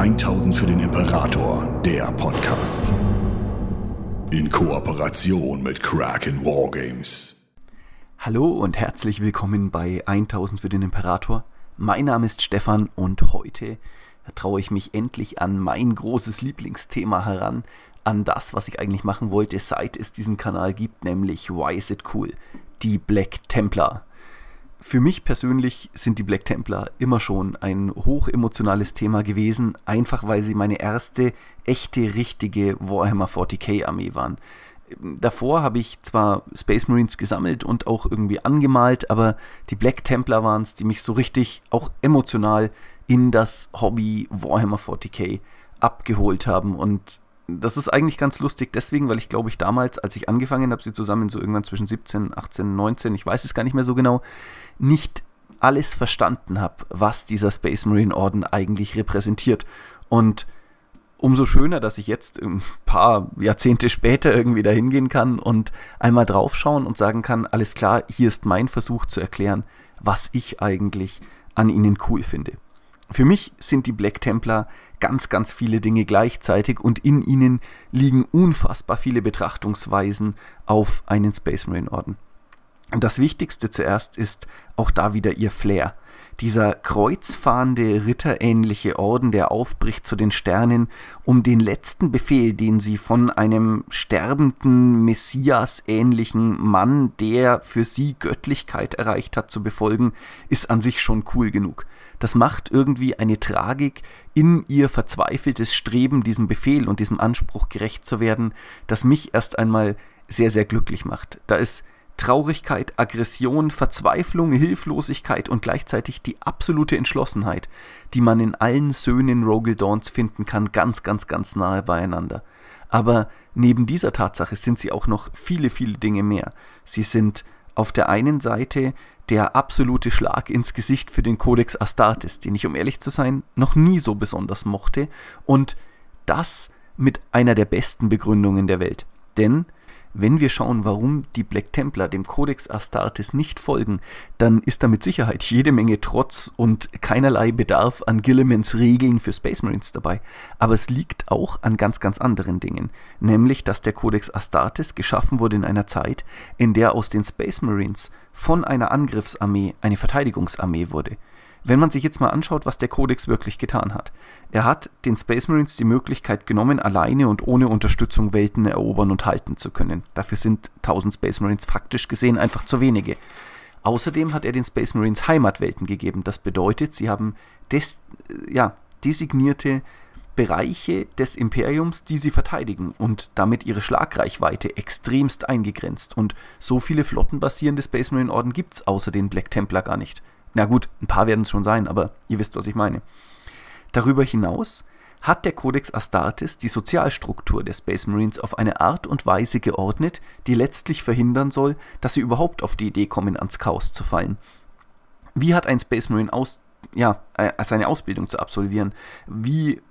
1000 für den Imperator, der Podcast. In Kooperation mit Kraken Wargames. Hallo und herzlich willkommen bei 1000 für den Imperator. Mein Name ist Stefan und heute traue ich mich endlich an mein großes Lieblingsthema heran, an das, was ich eigentlich machen wollte, seit es diesen Kanal gibt, nämlich Why is it cool? Die Black Templar. Für mich persönlich sind die Black Templar immer schon ein hochemotionales Thema gewesen, einfach weil sie meine erste echte, richtige Warhammer 40k Armee waren. Davor habe ich zwar Space Marines gesammelt und auch irgendwie angemalt, aber die Black Templar waren es, die mich so richtig auch emotional in das Hobby Warhammer 40k abgeholt haben. Und das ist eigentlich ganz lustig deswegen, weil ich glaube ich damals, als ich angefangen habe, sie zusammen so irgendwann zwischen 17, 18, 19, ich weiß es gar nicht mehr so genau, nicht alles verstanden habe, was dieser Space Marine Orden eigentlich repräsentiert. Und umso schöner, dass ich jetzt ein paar Jahrzehnte später irgendwie da hingehen kann und einmal draufschauen und sagen kann, alles klar, hier ist mein Versuch zu erklären, was ich eigentlich an ihnen cool finde. Für mich sind die Black Templar ganz, ganz viele Dinge gleichzeitig und in ihnen liegen unfassbar viele Betrachtungsweisen auf einen Space Marine Orden. Das Wichtigste zuerst ist auch da wieder ihr Flair. Dieser kreuzfahrende, ritterähnliche Orden, der aufbricht zu den Sternen, um den letzten Befehl, den sie von einem sterbenden, Messias-ähnlichen Mann, der für sie Göttlichkeit erreicht hat, zu befolgen, ist an sich schon cool genug. Das macht irgendwie eine Tragik in ihr verzweifeltes Streben, diesem Befehl und diesem Anspruch gerecht zu werden, das mich erst einmal sehr, sehr glücklich macht. Da ist Traurigkeit, Aggression, Verzweiflung, Hilflosigkeit und gleichzeitig die absolute Entschlossenheit, die man in allen Söhnen Rogel finden kann, ganz, ganz, ganz nahe beieinander. Aber neben dieser Tatsache sind sie auch noch viele, viele Dinge mehr. Sie sind auf der einen Seite der absolute Schlag ins Gesicht für den Codex Astartes, den ich, um ehrlich zu sein, noch nie so besonders mochte, und das mit einer der besten Begründungen der Welt. Denn wenn wir schauen, warum die Black Templar dem Codex Astartes nicht folgen, dann ist da mit Sicherheit jede Menge Trotz und keinerlei Bedarf an Gillimans Regeln für Space Marines dabei. Aber es liegt auch an ganz, ganz anderen Dingen. Nämlich, dass der Codex Astartes geschaffen wurde in einer Zeit, in der aus den Space Marines von einer Angriffsarmee eine Verteidigungsarmee wurde. Wenn man sich jetzt mal anschaut, was der Codex wirklich getan hat. Er hat den Space Marines die Möglichkeit genommen, alleine und ohne Unterstützung Welten erobern und halten zu können. Dafür sind 1000 Space Marines faktisch gesehen einfach zu wenige. Außerdem hat er den Space Marines Heimatwelten gegeben. Das bedeutet, sie haben des, ja, designierte Bereiche des Imperiums, die sie verteidigen und damit ihre Schlagreichweite extremst eingegrenzt. Und so viele flottenbasierende Space Marine Orden gibt es außer den Black Templar gar nicht. Na gut, ein paar werden es schon sein, aber ihr wisst, was ich meine. Darüber hinaus hat der Codex Astartes die Sozialstruktur der Space Marines auf eine Art und Weise geordnet, die letztlich verhindern soll, dass sie überhaupt auf die Idee kommen, ans Chaos zu fallen. Wie hat ein Space Marine aus, ja, äh, seine Ausbildung zu absolvieren? Wie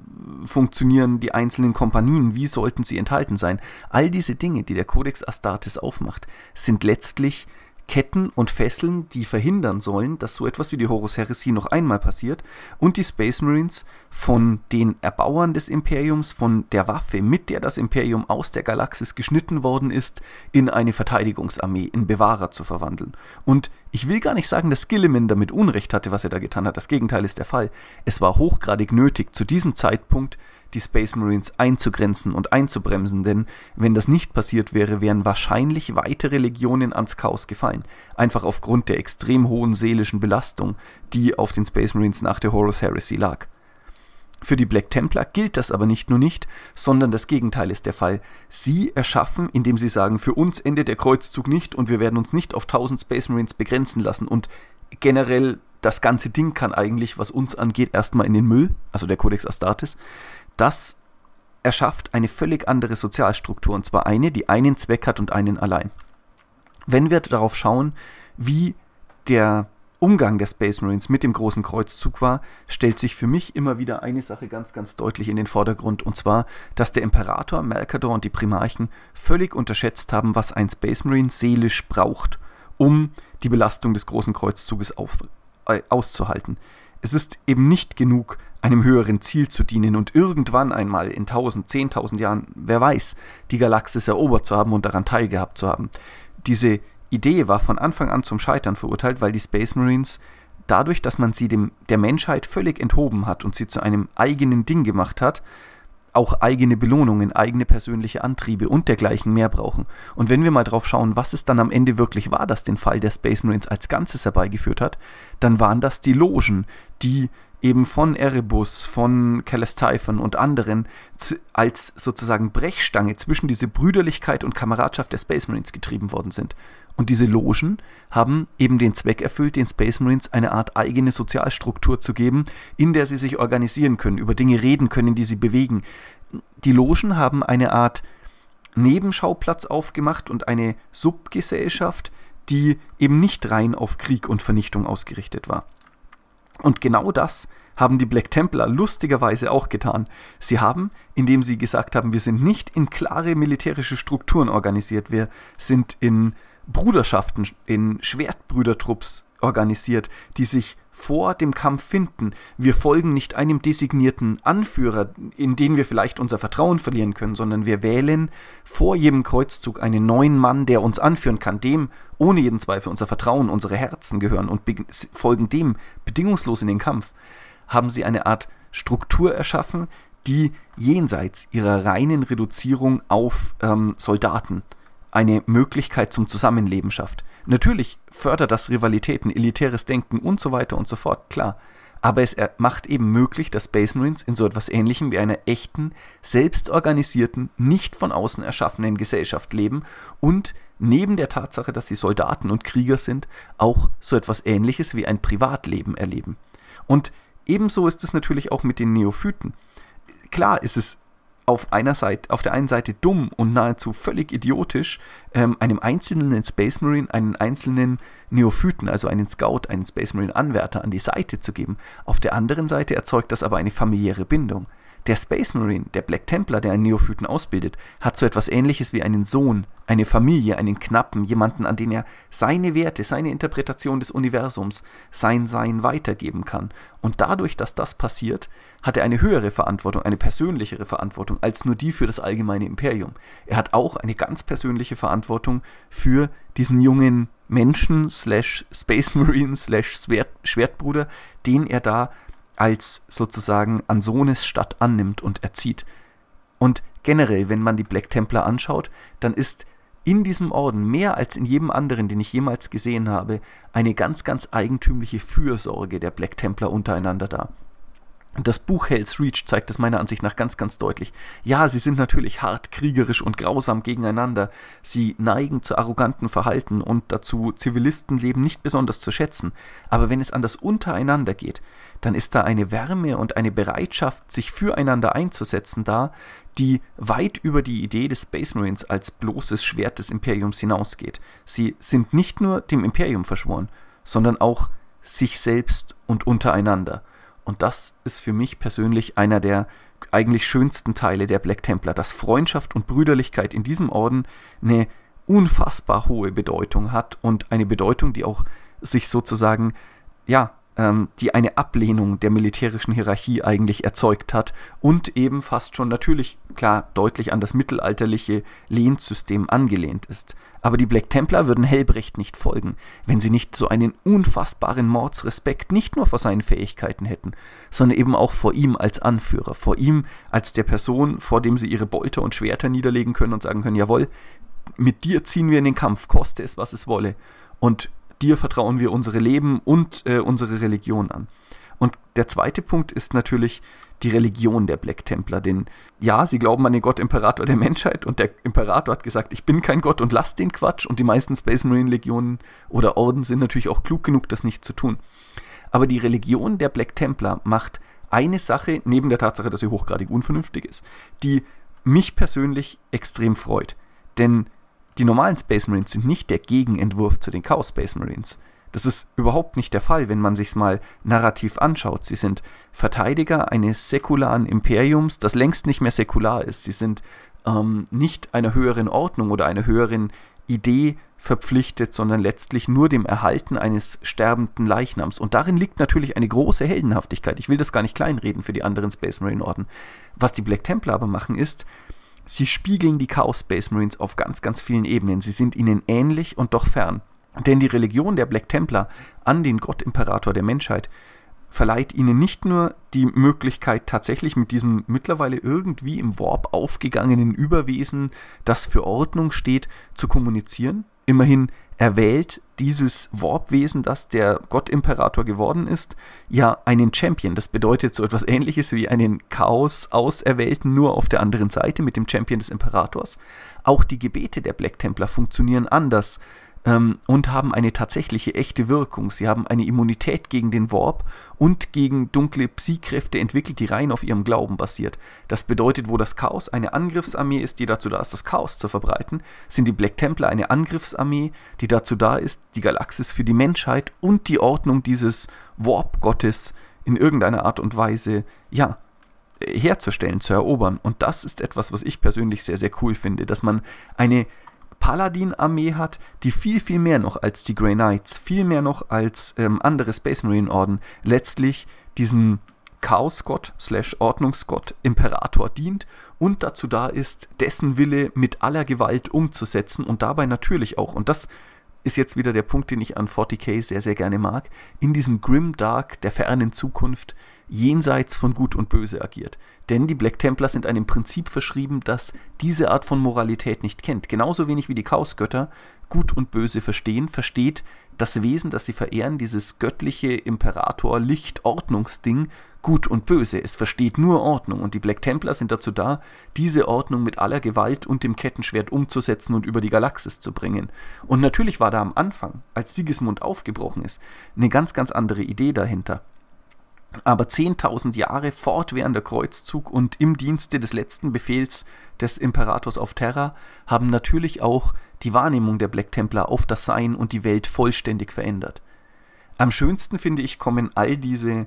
funktionieren die einzelnen Kompanien? Wie sollten sie enthalten sein? All diese Dinge, die der Codex Astartes aufmacht, sind letztlich Ketten und Fesseln, die verhindern sollen, dass so etwas wie die Horus Heresy noch einmal passiert und die Space Marines von den Erbauern des Imperiums, von der Waffe, mit der das Imperium aus der Galaxis geschnitten worden ist, in eine Verteidigungsarmee, in Bewahrer zu verwandeln. Und ich will gar nicht sagen, dass Gilliman damit Unrecht hatte, was er da getan hat. Das Gegenteil ist der Fall. Es war hochgradig nötig, zu diesem Zeitpunkt die Space Marines einzugrenzen und einzubremsen, denn wenn das nicht passiert wäre, wären wahrscheinlich weitere Legionen ans Chaos gefallen. Einfach aufgrund der extrem hohen seelischen Belastung, die auf den Space Marines nach der Horus Heresy lag. Für die Black Templar gilt das aber nicht nur nicht, sondern das Gegenteil ist der Fall. Sie erschaffen, indem sie sagen, für uns endet der Kreuzzug nicht und wir werden uns nicht auf 1000 Space Marines begrenzen lassen und generell das ganze Ding kann eigentlich, was uns angeht, erstmal in den Müll, also der Codex Astartes das erschafft eine völlig andere Sozialstruktur, und zwar eine, die einen Zweck hat und einen allein. Wenn wir darauf schauen, wie der Umgang der Space Marines mit dem großen Kreuzzug war, stellt sich für mich immer wieder eine Sache ganz, ganz deutlich in den Vordergrund, und zwar, dass der Imperator, Melkador und die Primarchen völlig unterschätzt haben, was ein Space Marine seelisch braucht, um die Belastung des großen Kreuzzuges auf, äh, auszuhalten. Es ist eben nicht genug, einem höheren Ziel zu dienen und irgendwann einmal in 1000, 10.000 Jahren, wer weiß, die Galaxis erobert zu haben und daran teilgehabt zu haben. Diese Idee war von Anfang an zum Scheitern verurteilt, weil die Space Marines dadurch, dass man sie dem, der Menschheit völlig enthoben hat und sie zu einem eigenen Ding gemacht hat, auch eigene Belohnungen, eigene persönliche Antriebe und dergleichen mehr brauchen. Und wenn wir mal drauf schauen, was es dann am Ende wirklich war, das den Fall der Space Marines als Ganzes herbeigeführt hat, dann waren das die Logen, die eben von Erebus, von Callistyphon und anderen als sozusagen Brechstange zwischen diese Brüderlichkeit und Kameradschaft der Space Marines getrieben worden sind. Und diese Logen haben eben den Zweck erfüllt, den Space Marines eine Art eigene Sozialstruktur zu geben, in der sie sich organisieren können, über Dinge reden können, die sie bewegen. Die Logen haben eine Art Nebenschauplatz aufgemacht und eine Subgesellschaft, die eben nicht rein auf Krieg und Vernichtung ausgerichtet war. Und genau das haben die Black Templar lustigerweise auch getan. Sie haben, indem sie gesagt haben, wir sind nicht in klare militärische Strukturen organisiert, wir sind in Bruderschaften, in Schwertbrüdertrupps organisiert, die sich vor dem Kampf finden. Wir folgen nicht einem designierten Anführer, in den wir vielleicht unser Vertrauen verlieren können, sondern wir wählen vor jedem Kreuzzug einen neuen Mann, der uns anführen kann, dem ohne jeden Zweifel unser Vertrauen, unsere Herzen gehören und folgen dem bedingungslos in den Kampf. Haben sie eine Art Struktur erschaffen, die jenseits ihrer reinen Reduzierung auf ähm, Soldaten eine Möglichkeit zum Zusammenleben schafft. Natürlich fördert das Rivalitäten, elitäres Denken und so weiter und so fort, klar. Aber es macht eben möglich, dass Space Marines in so etwas ähnlichem wie einer echten, selbstorganisierten, nicht von außen erschaffenen Gesellschaft leben und neben der Tatsache, dass sie Soldaten und Krieger sind, auch so etwas ähnliches wie ein Privatleben erleben. Und ebenso ist es natürlich auch mit den Neophyten. Klar ist es auf einer Seite, auf der einen Seite dumm und nahezu völlig idiotisch, ähm, einem einzelnen Space Marine einen einzelnen Neophyten, also einen Scout, einen Space Marine Anwärter an die Seite zu geben. Auf der anderen Seite erzeugt das aber eine familiäre Bindung. Der Space Marine, der Black Templar, der einen Neophyten ausbildet, hat so etwas ähnliches wie einen Sohn, eine Familie, einen Knappen, jemanden, an den er seine Werte, seine Interpretation des Universums, sein Sein weitergeben kann. Und dadurch, dass das passiert, hat er eine höhere Verantwortung, eine persönlichere Verantwortung als nur die für das allgemeine Imperium. Er hat auch eine ganz persönliche Verantwortung für diesen jungen Menschen slash Space Marine slash Schwertbruder, den er da als sozusagen an Sohnes Stadt annimmt und erzieht. Und generell, wenn man die Black Templar anschaut, dann ist in diesem Orden mehr als in jedem anderen, den ich jemals gesehen habe, eine ganz, ganz eigentümliche Fürsorge der Black Templar untereinander da. Das Buch Hell's Reach zeigt es meiner Ansicht nach ganz, ganz deutlich. Ja, sie sind natürlich hart, kriegerisch und grausam gegeneinander. Sie neigen zu arroganten Verhalten und dazu, Zivilistenleben nicht besonders zu schätzen. Aber wenn es an das Untereinander geht, dann ist da eine Wärme und eine Bereitschaft, sich füreinander einzusetzen da, die weit über die Idee des Space Marines als bloßes Schwert des Imperiums hinausgeht. Sie sind nicht nur dem Imperium verschworen, sondern auch sich selbst und untereinander. Und das ist für mich persönlich einer der eigentlich schönsten Teile der Black Templar, dass Freundschaft und Brüderlichkeit in diesem Orden eine unfassbar hohe Bedeutung hat und eine Bedeutung, die auch sich sozusagen, ja, die eine Ablehnung der militärischen Hierarchie eigentlich erzeugt hat und eben fast schon natürlich, klar, deutlich an das mittelalterliche Lehnsystem angelehnt ist. Aber die Black Templar würden Helbrecht nicht folgen, wenn sie nicht so einen unfassbaren Mordsrespekt nicht nur vor seinen Fähigkeiten hätten, sondern eben auch vor ihm als Anführer, vor ihm als der Person, vor dem sie ihre Bolter und Schwerter niederlegen können und sagen können, jawohl, mit dir ziehen wir in den Kampf, koste es, was es wolle. Und dir vertrauen wir unsere Leben und äh, unsere Religion an. Und der zweite Punkt ist natürlich die Religion der Black Templar. Denn ja, sie glauben an den Gott Imperator der Menschheit und der Imperator hat gesagt, ich bin kein Gott und lass den Quatsch. Und die meisten Space Marine Legionen oder Orden sind natürlich auch klug genug, das nicht zu tun. Aber die Religion der Black Templar macht eine Sache, neben der Tatsache, dass sie hochgradig unvernünftig ist, die mich persönlich extrem freut. Denn die normalen Space Marines sind nicht der Gegenentwurf zu den Chaos Space Marines. Das ist überhaupt nicht der Fall, wenn man sich's mal narrativ anschaut. Sie sind Verteidiger eines säkularen Imperiums, das längst nicht mehr säkular ist. Sie sind ähm, nicht einer höheren Ordnung oder einer höheren Idee verpflichtet, sondern letztlich nur dem Erhalten eines sterbenden Leichnams. Und darin liegt natürlich eine große Heldenhaftigkeit. Ich will das gar nicht kleinreden für die anderen Space Marine Orden. Was die Black Templar aber machen ist, sie spiegeln die Chaos Space Marines auf ganz, ganz vielen Ebenen. Sie sind ihnen ähnlich und doch fern. Denn die Religion der Black Templar an den Gott-Imperator der Menschheit verleiht ihnen nicht nur die Möglichkeit, tatsächlich mit diesem mittlerweile irgendwie im Warp aufgegangenen Überwesen, das für Ordnung steht, zu kommunizieren. Immerhin erwählt dieses Warpwesen, das der Gott-Imperator geworden ist, ja einen Champion. Das bedeutet so etwas ähnliches wie einen Chaos-Auserwählten, nur auf der anderen Seite mit dem Champion des Imperators. Auch die Gebete der Black Templar funktionieren anders ähm, und haben eine tatsächliche echte Wirkung. Sie haben eine Immunität gegen den Warp und gegen dunkle Psi-Kräfte entwickelt, die rein auf ihrem Glauben basiert. Das bedeutet, wo das Chaos eine Angriffsarmee ist, die dazu da ist, das Chaos zu verbreiten, sind die Black Templar eine Angriffsarmee, die dazu da ist, die Galaxis für die Menschheit und die Ordnung dieses Warp-Gottes in irgendeiner Art und Weise, ja, herzustellen, zu erobern. Und das ist etwas, was ich persönlich sehr, sehr cool finde, dass man eine Paladin-Armee hat, die viel, viel mehr noch als die Grey Knights, viel mehr noch als ähm, andere Space Marine Orden letztlich diesem Chaosgott slash Ordnungsgott Imperator dient und dazu da ist, dessen Wille mit aller Gewalt umzusetzen und dabei natürlich auch, und das ist jetzt wieder der Punkt, den ich an 40k sehr, sehr gerne mag, in diesem Grim Dark der fernen Zukunft jenseits von Gut und Böse agiert. Denn die Black Templar sind einem Prinzip verschrieben, das diese Art von Moralität nicht kennt. Genauso wenig wie die Chaosgötter Gut und Böse verstehen, versteht das Wesen, das sie verehren, dieses göttliche Imperator-Licht-Ordnungsding, Gut und Böse. Es versteht nur Ordnung und die Black Templar sind dazu da, diese Ordnung mit aller Gewalt und dem Kettenschwert umzusetzen und über die Galaxis zu bringen. Und natürlich war da am Anfang, als Sigismund aufgebrochen ist, eine ganz, ganz andere Idee dahinter. Aber 10.000 Jahre fortwährender Kreuzzug und im Dienste des letzten Befehls des Imperators auf Terra haben natürlich auch die Wahrnehmung der Black Templar auf das Sein und die Welt vollständig verändert. Am schönsten finde ich kommen all diese,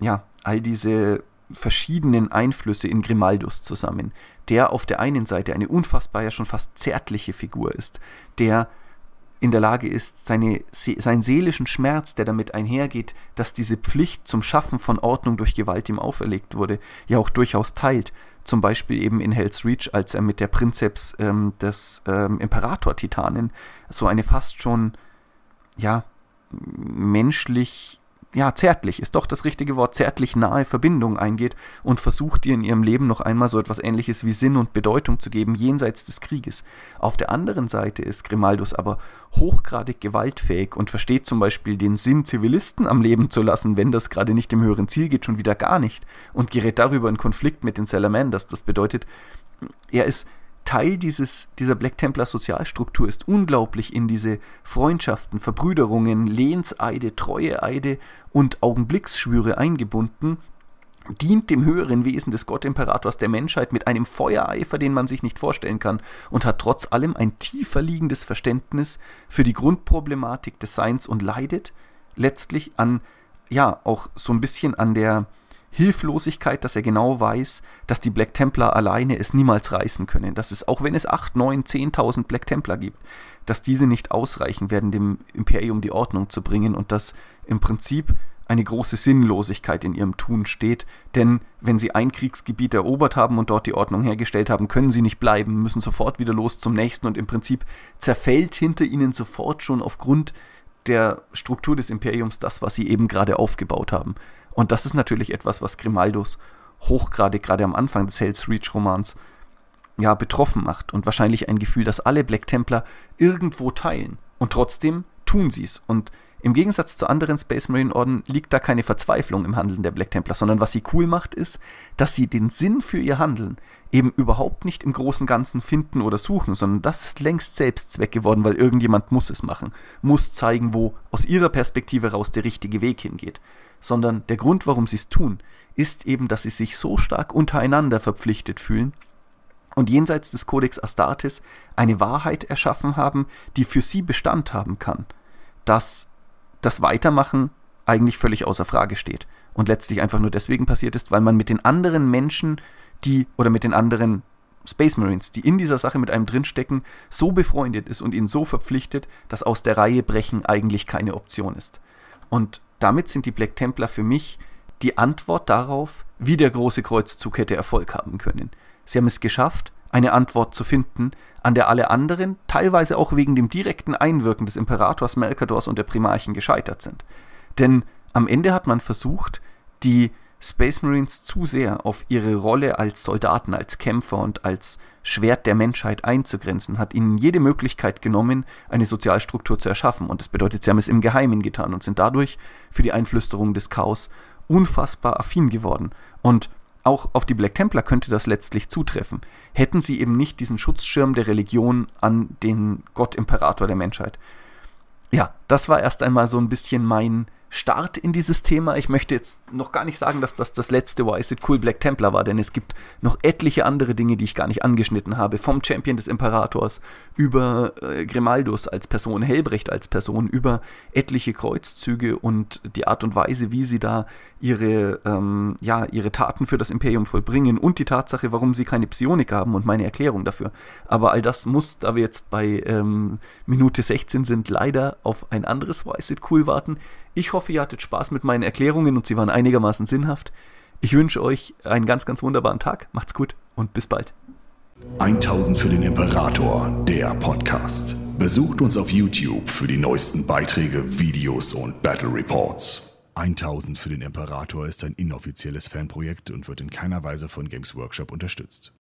ja, all diese verschiedenen Einflüsse in Grimaldus zusammen, der auf der einen Seite eine unfassbar ja schon fast zärtliche Figur ist, der in der Lage ist, seine, seinen seelischen Schmerz, der damit einhergeht, dass diese Pflicht zum Schaffen von Ordnung durch Gewalt ihm auferlegt wurde, ja auch durchaus teilt. Zum Beispiel eben in Hell's Reach, als er mit der Prinzeps ähm, des ähm, Imperator-Titanen so eine fast schon, ja, menschlich ja, zärtlich ist doch das richtige Wort, zärtlich nahe Verbindung eingeht und versucht ihr in ihrem Leben noch einmal so etwas ähnliches wie Sinn und Bedeutung zu geben, jenseits des Krieges. Auf der anderen Seite ist Grimaldus aber hochgradig gewaltfähig und versteht zum Beispiel den Sinn, Zivilisten am Leben zu lassen, wenn das gerade nicht im höheren Ziel geht, schon wieder gar nicht und gerät darüber in Konflikt mit den Salamanders. Das bedeutet, er ist Teil dieses, dieser Black Templar Sozialstruktur ist unglaublich in diese Freundschaften, Verbrüderungen, Lehnseide, Treueeide und Augenblicksschwüre eingebunden, dient dem höheren Wesen des Gottimperators der Menschheit mit einem Feuereifer, den man sich nicht vorstellen kann, und hat trotz allem ein tiefer liegendes Verständnis für die Grundproblematik des Seins und leidet letztlich an, ja, auch so ein bisschen an der Hilflosigkeit, dass er genau weiß, dass die Black Templar alleine es niemals reißen können. Dass es, auch wenn es 8, 9, 10.000 Black Templar gibt, dass diese nicht ausreichen werden, dem Imperium die Ordnung zu bringen und dass im Prinzip eine große Sinnlosigkeit in ihrem Tun steht, denn wenn sie ein Kriegsgebiet erobert haben und dort die Ordnung hergestellt haben, können sie nicht bleiben, müssen sofort wieder los zum nächsten und im Prinzip zerfällt hinter ihnen sofort schon aufgrund der Struktur des Imperiums das, was sie eben gerade aufgebaut haben. Und das ist natürlich etwas, was Grimaldus hochgradig gerade am Anfang des Hell's Reach Romans ja betroffen macht und wahrscheinlich ein Gefühl, das alle Black Templar irgendwo teilen. Und trotzdem tun sie es. Und im Gegensatz zu anderen Space Marine Orden liegt da keine Verzweiflung im Handeln der Black Templar, sondern was sie cool macht, ist, dass sie den Sinn für ihr Handeln eben überhaupt nicht im großen Ganzen finden oder suchen, sondern das ist längst Selbstzweck geworden, weil irgendjemand muss es machen, muss zeigen, wo aus ihrer Perspektive raus der richtige Weg hingeht. Sondern der Grund, warum sie es tun, ist eben, dass sie sich so stark untereinander verpflichtet fühlen und jenseits des Codex Astartes eine Wahrheit erschaffen haben, die für sie Bestand haben kann, dass das Weitermachen eigentlich völlig außer Frage steht und letztlich einfach nur deswegen passiert ist, weil man mit den anderen Menschen, die oder mit den anderen Space Marines, die in dieser Sache mit einem drinstecken, so befreundet ist und ihn so verpflichtet, dass aus der Reihe brechen eigentlich keine Option ist. Und damit sind die Black Templar für mich die Antwort darauf, wie der große Kreuzzug hätte Erfolg haben können. Sie haben es geschafft, eine Antwort zu finden, an der alle anderen, teilweise auch wegen dem direkten Einwirken des Imperators Melkadors und der Primarchen gescheitert sind. Denn am Ende hat man versucht, die Space Marines zu sehr auf ihre Rolle als Soldaten, als Kämpfer und als Schwert der Menschheit einzugrenzen, hat ihnen jede Möglichkeit genommen, eine Sozialstruktur zu erschaffen. Und das bedeutet, sie haben es im Geheimen getan und sind dadurch für die Einflüsterung des Chaos unfassbar affin geworden. Und auch auf die Black Templar könnte das letztlich zutreffen. Hätten sie eben nicht diesen Schutzschirm der Religion an den Gott Imperator der Menschheit. Ja, das war erst einmal so ein bisschen mein Start in dieses Thema. Ich möchte jetzt noch gar nicht sagen, dass das das letzte Why Is It Cool Black Templar war, denn es gibt noch etliche andere Dinge, die ich gar nicht angeschnitten habe. Vom Champion des Imperators über äh, Grimaldus als Person, Helbrecht als Person, über etliche Kreuzzüge und die Art und Weise, wie sie da ihre, ähm, ja, ihre Taten für das Imperium vollbringen und die Tatsache, warum sie keine Psionik haben und meine Erklärung dafür. Aber all das muss, da wir jetzt bei ähm, Minute 16 sind, leider auf ein anderes Why Is It Cool warten. Ich hoffe, ihr hattet Spaß mit meinen Erklärungen und sie waren einigermaßen sinnhaft. Ich wünsche euch einen ganz, ganz wunderbaren Tag. Macht's gut und bis bald. 1000 für den Imperator, der Podcast. Besucht uns auf YouTube für die neuesten Beiträge, Videos und Battle Reports. 1000 für den Imperator ist ein inoffizielles Fanprojekt und wird in keiner Weise von Games Workshop unterstützt.